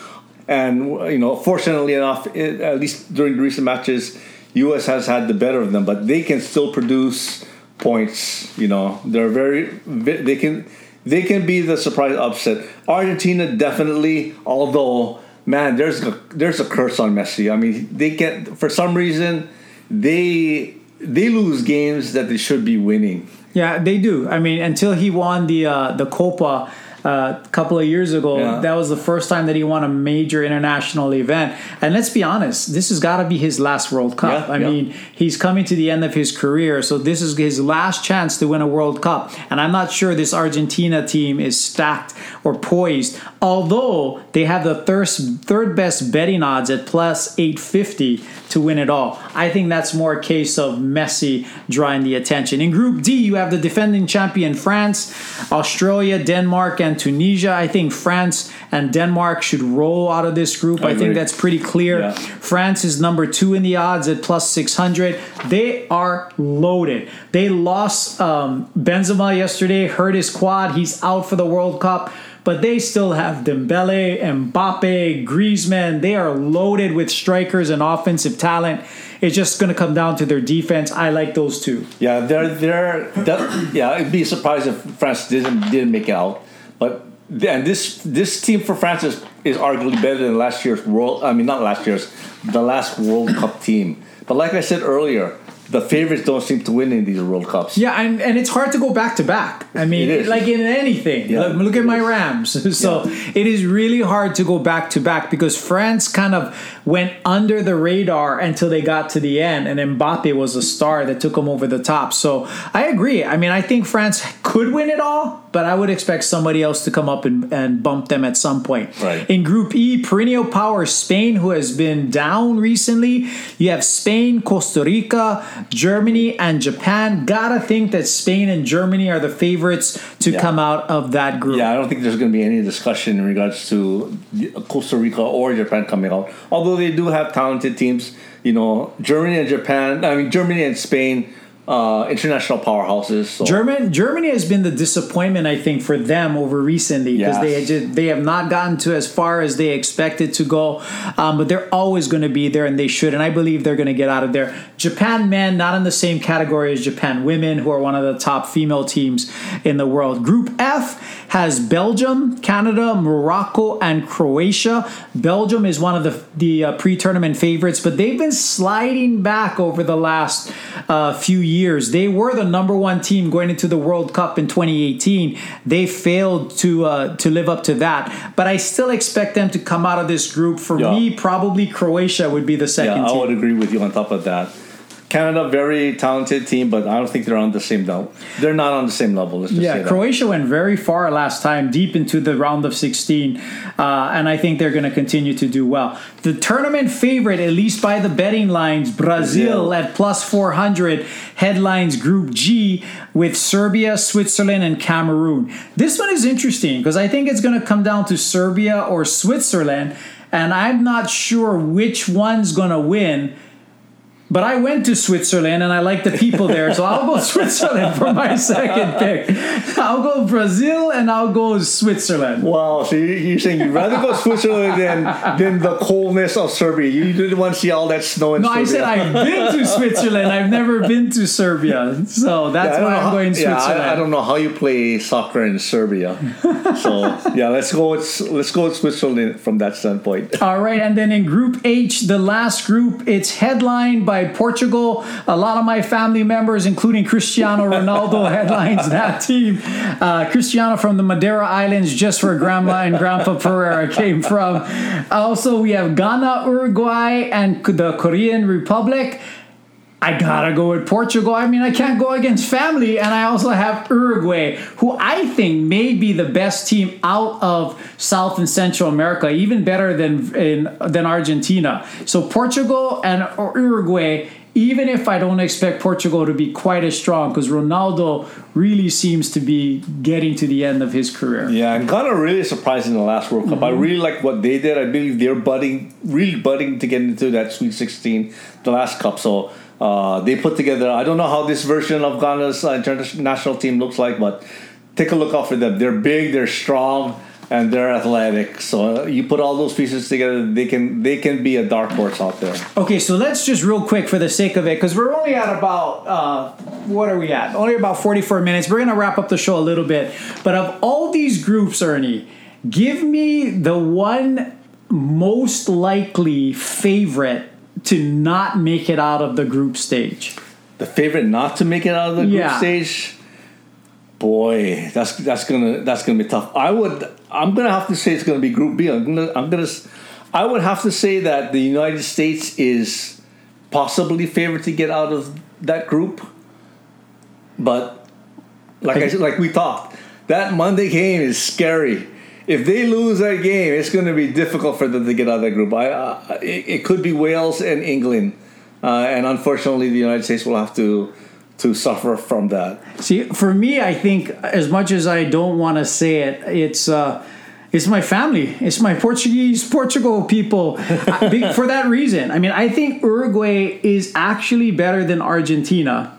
Speaker 3: and you know, fortunately enough, it, at least during the recent matches, U.S. has had the better of them, but they can still produce points. You know, they're very they can they can be the surprise upset. Argentina definitely, although man, there's a, there's a curse on Messi. I mean, they get for some reason they they lose games that they should be winning.
Speaker 2: Yeah, they do. I mean, until he won the uh, the Copa uh, a couple of years ago. Yeah. That was the first time that he won a major international event. And let's be honest, this has got to be his last World Cup. Yeah, I yeah. mean, he's coming to the end of his career, so this is his last chance to win a World Cup. And I'm not sure this Argentina team is stacked or poised, although they have the third, third best betting odds at plus 850 to win it all. I think that's more a case of Messi drawing the attention. In Group D, you have the defending champion France, Australia, Denmark, and Tunisia. I think France and Denmark should roll out of this group. I, I think that's pretty clear. Yeah. France is number two in the odds at plus 600. They are loaded. They lost um, Benzema yesterday, hurt his quad. He's out for the World Cup but they still have Dembele, Mbappe, Griezmann. They are loaded with strikers and offensive talent. It's just going to come down to their defense. I like those two.
Speaker 3: Yeah, they're they're that, yeah. I'd be surprised if France didn't didn't make it out. But and this this team for France is, is arguably better than last year's world. I mean, not last year's, the last World Cup team. But like I said earlier, the favorites don't seem to win in these World Cups.
Speaker 2: Yeah, and, and it's hard to go back to back. I mean, like in anything. Yeah, look, look at my Rams. So yeah. it is really hard to go back to back because France kind of went under the radar until they got to the end, and Mbappe was a star that took them over the top. So I agree. I mean, I think France could win it all, but I would expect somebody else to come up and, and bump them at some point.
Speaker 3: Right.
Speaker 2: In Group E, perennial power Spain, who has been down recently. You have Spain, Costa Rica, Germany, and Japan. Gotta think that Spain and Germany are the favorites to yeah. come out of that group.
Speaker 3: Yeah, I don't think there's going to be any discussion in regards to Costa Rica or Japan coming out. Although they do have talented teams, you know, Germany and Japan. I mean, Germany and Spain uh, international powerhouses. So.
Speaker 2: German Germany has been the disappointment, I think, for them over recently because yes. they just, they have not gotten to as far as they expected to go. Um, but they're always going to be there, and they should. And I believe they're going to get out of there. Japan men, not in the same category as Japan women, who are one of the top female teams in the world. Group F has Belgium, Canada, Morocco, and Croatia. Belgium is one of the the uh, pre-tournament favorites, but they've been sliding back over the last uh, few years years. They were the number one team going into the World Cup in 2018. They failed to uh, to live up to that, but I still expect them to come out of this group. For yeah. me, probably Croatia would be the second.
Speaker 3: Yeah, I
Speaker 2: team.
Speaker 3: would agree with you on top of that. Canada, very talented team, but I don't think they're on the same level. They're not on the same level.
Speaker 2: yeah, Croatia went very far last time, deep into the round of 16, uh, and I think they're going to continue to do well. The tournament favorite, at least by the betting lines, Brazil at plus 400, headlines Group G with Serbia, Switzerland, and Cameroon. This one is interesting because I think it's going to come down to Serbia or Switzerland, and I'm not sure which one's going to win but I went to Switzerland and I like the people there, so I'll go Switzerland for my second pick. I'll go Brazil and I'll go Switzerland.
Speaker 3: Wow, so you're saying you'd rather go Switzerland than than the coldness of Serbia? You didn't want to see all that snow in
Speaker 2: no,
Speaker 3: Serbia.
Speaker 2: I said I've been to Switzerland. I've never been to Serbia, so that's yeah, why I'm how, going Switzerland.
Speaker 3: Yeah, I, I, don't know how you play soccer in Serbia. So yeah, let's go. With, let's go with Switzerland from that standpoint.
Speaker 2: All right, and then in Group H, the last group, it's headlined by by Portugal. A lot of my family members, including Cristiano Ronaldo, headlines that team. Uh, Cristiano from the Madeira Islands, just where Grandma and Grandpa Pereira came from. Also, we have Ghana, Uruguay, and the Korean Republic. I gotta go with Portugal. I mean, I can't go against family, and I also have Uruguay, who I think may be the best team out of South and Central America, even better than in, than Argentina. So Portugal and Uruguay. Even if I don't expect Portugal to be quite as strong, because Ronaldo really seems to be getting to the end of his career.
Speaker 3: Yeah, and Ghana really surprised in the last World Cup. Mm-hmm. I really like what they did. I believe they're budding, really budding to get into that Sweet 16, the last cup. So uh, they put together. I don't know how this version of Ghana's uh, international team looks like, but take a look out for them. They're big, they're strong. And they're athletic. So you put all those pieces together, they can they can be a dark horse out there.
Speaker 2: Okay, so let's just real quick for the sake of it, because we're only at about uh, what are we at? Only about forty-four minutes. We're gonna wrap up the show a little bit, but of all these groups, Ernie, give me the one most likely favorite to not make it out of the group stage.
Speaker 3: The favorite not to make it out of the group
Speaker 2: Yeah.
Speaker 3: stage. Boy, that's that's gonna that's gonna be tough. I would I'm gonna have to say it's gonna be Group B. I'm gonna I'm gonna s- I would have to say that the United States is possibly favored to get out of that group, but like I said, like we talked, that Monday game is scary. If they lose that game, it's going to be difficult for them to get out of that group. I, it, it could be Wales and England, uh, and unfortunately, the United States will have to to suffer from that.
Speaker 2: See, for me, I think as much as I don't want to say it, it's uh, it's my family. It's my Portuguese Portugal people. For that reason, I mean, I think Uruguay is actually better than Argentina,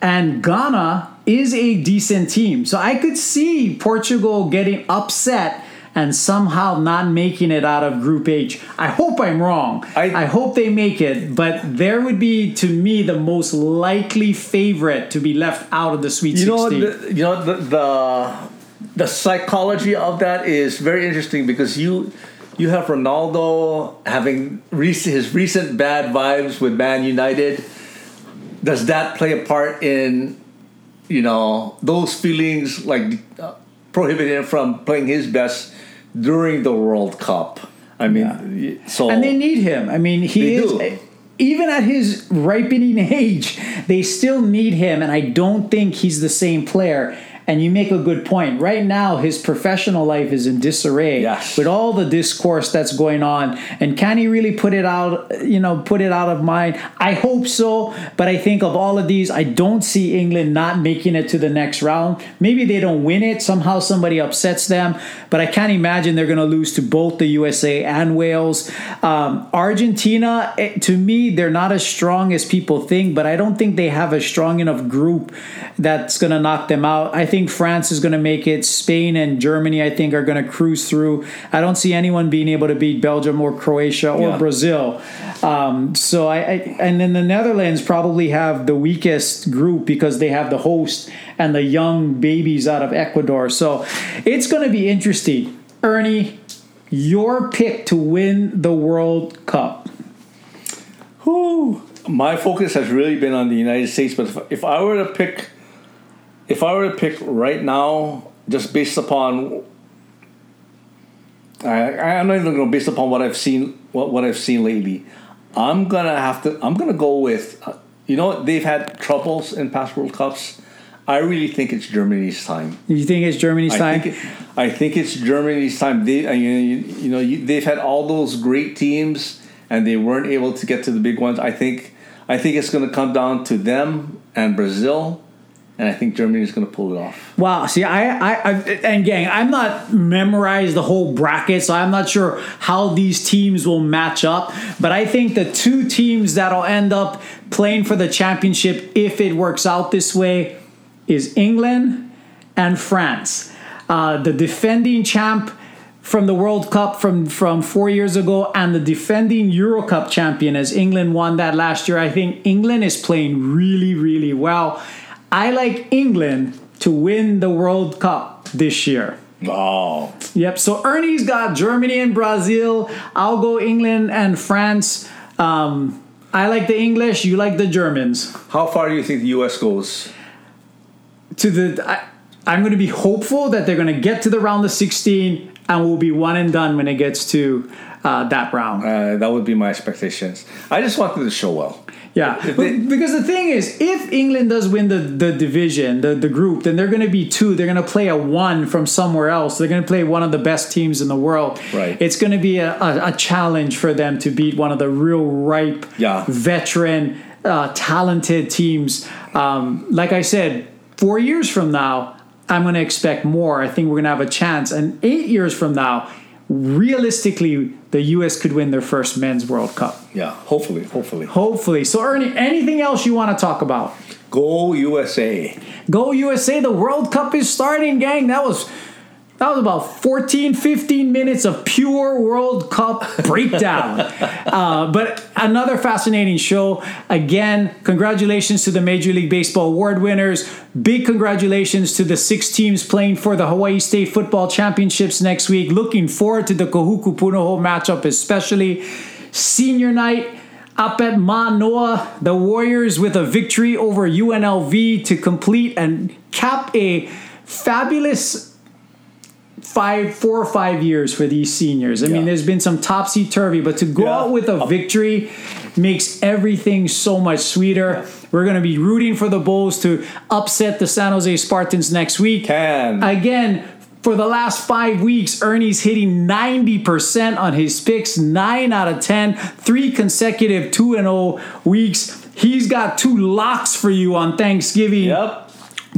Speaker 2: and Ghana is a decent team. So I could see Portugal getting upset. And somehow not making it out of Group H. I hope I'm wrong.
Speaker 3: I-
Speaker 2: I hope they make it, but there would be, to me, the most likely favorite to be left out of the Sweet
Speaker 3: You know,
Speaker 2: 16.
Speaker 3: the, you know the, the the psychology of that is very interesting because you you have Ronaldo having recent, his recent bad vibes with Man United. Does that play a part in you know those feelings like uh, prohibiting him from playing his best during the World Cup? I mean, y- so
Speaker 2: and they need him. I mean, he
Speaker 3: They
Speaker 2: is
Speaker 3: do.
Speaker 2: even at his ripening age, they still need him, and I don't think he's the same player. And you make a good point. Right now, his professional life is in disarray
Speaker 3: Yes.
Speaker 2: with all the discourse that's going on. And can he really put it out? You know, put it out of mind. I hope so, but I think of all of these, I don't see England not making it to the next round. Maybe they don't win it. Somehow somebody upsets them, but I can't imagine they're going to lose to both the USA and Wales. Um, Argentina, eh, to me, they're not as strong as people think, but I don't think they have a strong enough group that's going to knock them out. I think France is going to make it. Spain and Germany, I think, are going to cruise through. I don't see anyone being able to beat Belgium or Croatia or
Speaker 3: Yeah.
Speaker 2: Brazil. Um, so I, I, and then the Netherlands probably have the weakest group because they have the host and the young babies out of Ecuador. So it's going to be interesting. Ernie, your pick to win the World Cup.
Speaker 3: Whew. My focus has really been on the United States, but if, if I were to pick, if I were to pick right now, just based upon, I, I'm not even going to based upon what I've seen, what, what I've seen lately. I'm gonna have to. I'm gonna go with. Uh, you know, what? they've had troubles in past World Cups. I really think it's Germany's time.
Speaker 2: You think it's Germany's
Speaker 3: I
Speaker 2: time?
Speaker 3: think, it, I think it's Germany's time. They, I you, you know, you, they've had all those great teams, and they weren't able to get to the big ones. I think, I think it's going to come down to them and Brazil, and I think Germany is going to pull it off.
Speaker 2: Wow. See, I, I, I, and gang, I'm not memorized the whole bracket, so I'm not sure how these teams will match up. But I think the two teams that'll end up playing for the championship, if it works out this way, is England and France. Uh, the defending champ from the World Cup from from four years ago, and the defending Euro Cup champion, as England won that last year. I think England is playing really, really well. I like England to win the World Cup this year.
Speaker 3: Oh,
Speaker 2: Yep. So Ernie's got Germany and Brazil. I'll go England and France. Um, I like the English. You like the Germans.
Speaker 3: how far do you think the U.S. goes?
Speaker 2: To the, I, I'm going to be hopeful that they're going to get to the round of 16 and we'll be one and done when it gets to uh, that round.
Speaker 3: Uh, that would be my expectations. I just wanted to show well.
Speaker 2: Yeah,
Speaker 3: they-
Speaker 2: because the thing is, if England does win the, the division, the, the group, then they're going to be two. They're going to play a one from somewhere else. They're going to play one of the best teams in the world.
Speaker 3: Right.
Speaker 2: It's going to be a, a, a challenge for them to beat one of the real ripe,
Speaker 3: Yeah.
Speaker 2: veteran, uh, talented teams. Um, like I said, four years from now, I'm going to expect more. I think we're going to have a chance. And eight years from now, realistically, the U.S. could win their first men's World Cup.
Speaker 3: Yeah, hopefully, hopefully.
Speaker 2: Hopefully. So, Ernie, anything else you want to talk about?
Speaker 3: Go USA.
Speaker 2: Go USA. The World Cup is starting, gang. That was that was about 14, 15 minutes of pure World Cup breakdown. uh, but another fascinating show. Again, congratulations to the Major League Baseball award winners. Big congratulations to the six teams playing for the Hawaii State Football Championships next week. Looking forward to the Kahuku Punahou matchup, especially. Senior night up at Manoa, the Warriors with a victory over UNLV to complete and cap a fabulous five, four or five years for these seniors. I yeah. mean, there's been some topsy turvy, but to go yeah. out with a victory makes everything so much sweeter. We're going to be rooting for the 'Bows to upset the San Jose Spartans next week.
Speaker 3: Can.
Speaker 2: Again, for the last five weeks, Ernie's hitting 90% on his picks, 9 out of 10, three consecutive 2 0 weeks. He's got two locks for you on Thanksgiving.
Speaker 3: Yep.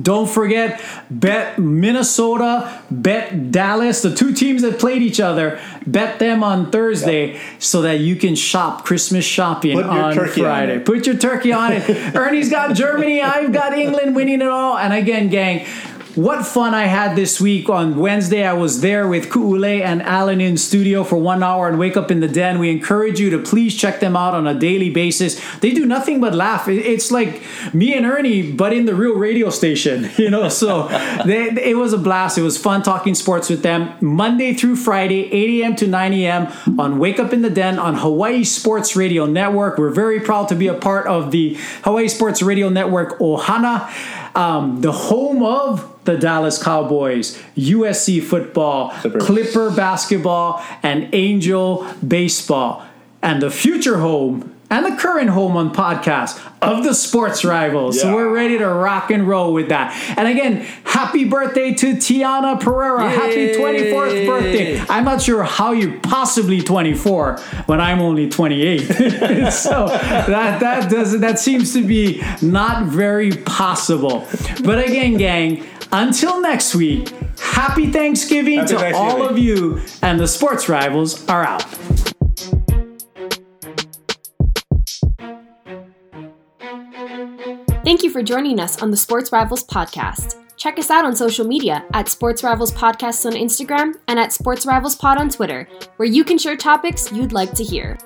Speaker 2: Don't forget, bet Minnesota, bet Dallas, the two teams that played each other. Bet them on Thursday yep. so that you can shop Christmas shopping on Friday. On Put your turkey on it. Ernie's got Germany, I've got England winning it all. And again, gang, what fun I had this week. On Wednesday, I was there with Kuule and Alan in studio for one hour and Wake Up in the Den. We encourage you to please check them out on a daily basis. They do nothing but laugh. It's like me and Ernie, but in the real radio station, you know? So they, it was a blast. It was fun talking sports with them Monday through Friday, 8 a.m. to 9 a.m. on Wake Up in the Den on Hawaii Sports Radio Network. We're very proud to be a part of the Hawaii Sports Radio Network Ohana, um, the home of the Dallas Cowboys, USC football, Clippers. Clipper basketball, and Angel baseball. And the future home and the current home on podcast of the sports rivals. Yeah. So we're ready to rock and roll with that. And again, happy birthday to Tiana Pereira. Yay. Happy 24th birthday. I'm not sure how you're possibly 24 when I'm only 28. so that that does that seems to be not very possible. But again, gang, until next week, happy Thanksgiving happy to Thanksgiving. all of you, and the sports rivals are out.
Speaker 1: Thank you for joining us on the Sports Rivals podcast. Check us out on social media at Sports Rivals Podcasts on Instagram and at Sports Rivals Pod on Twitter, where you can share topics you'd like to hear.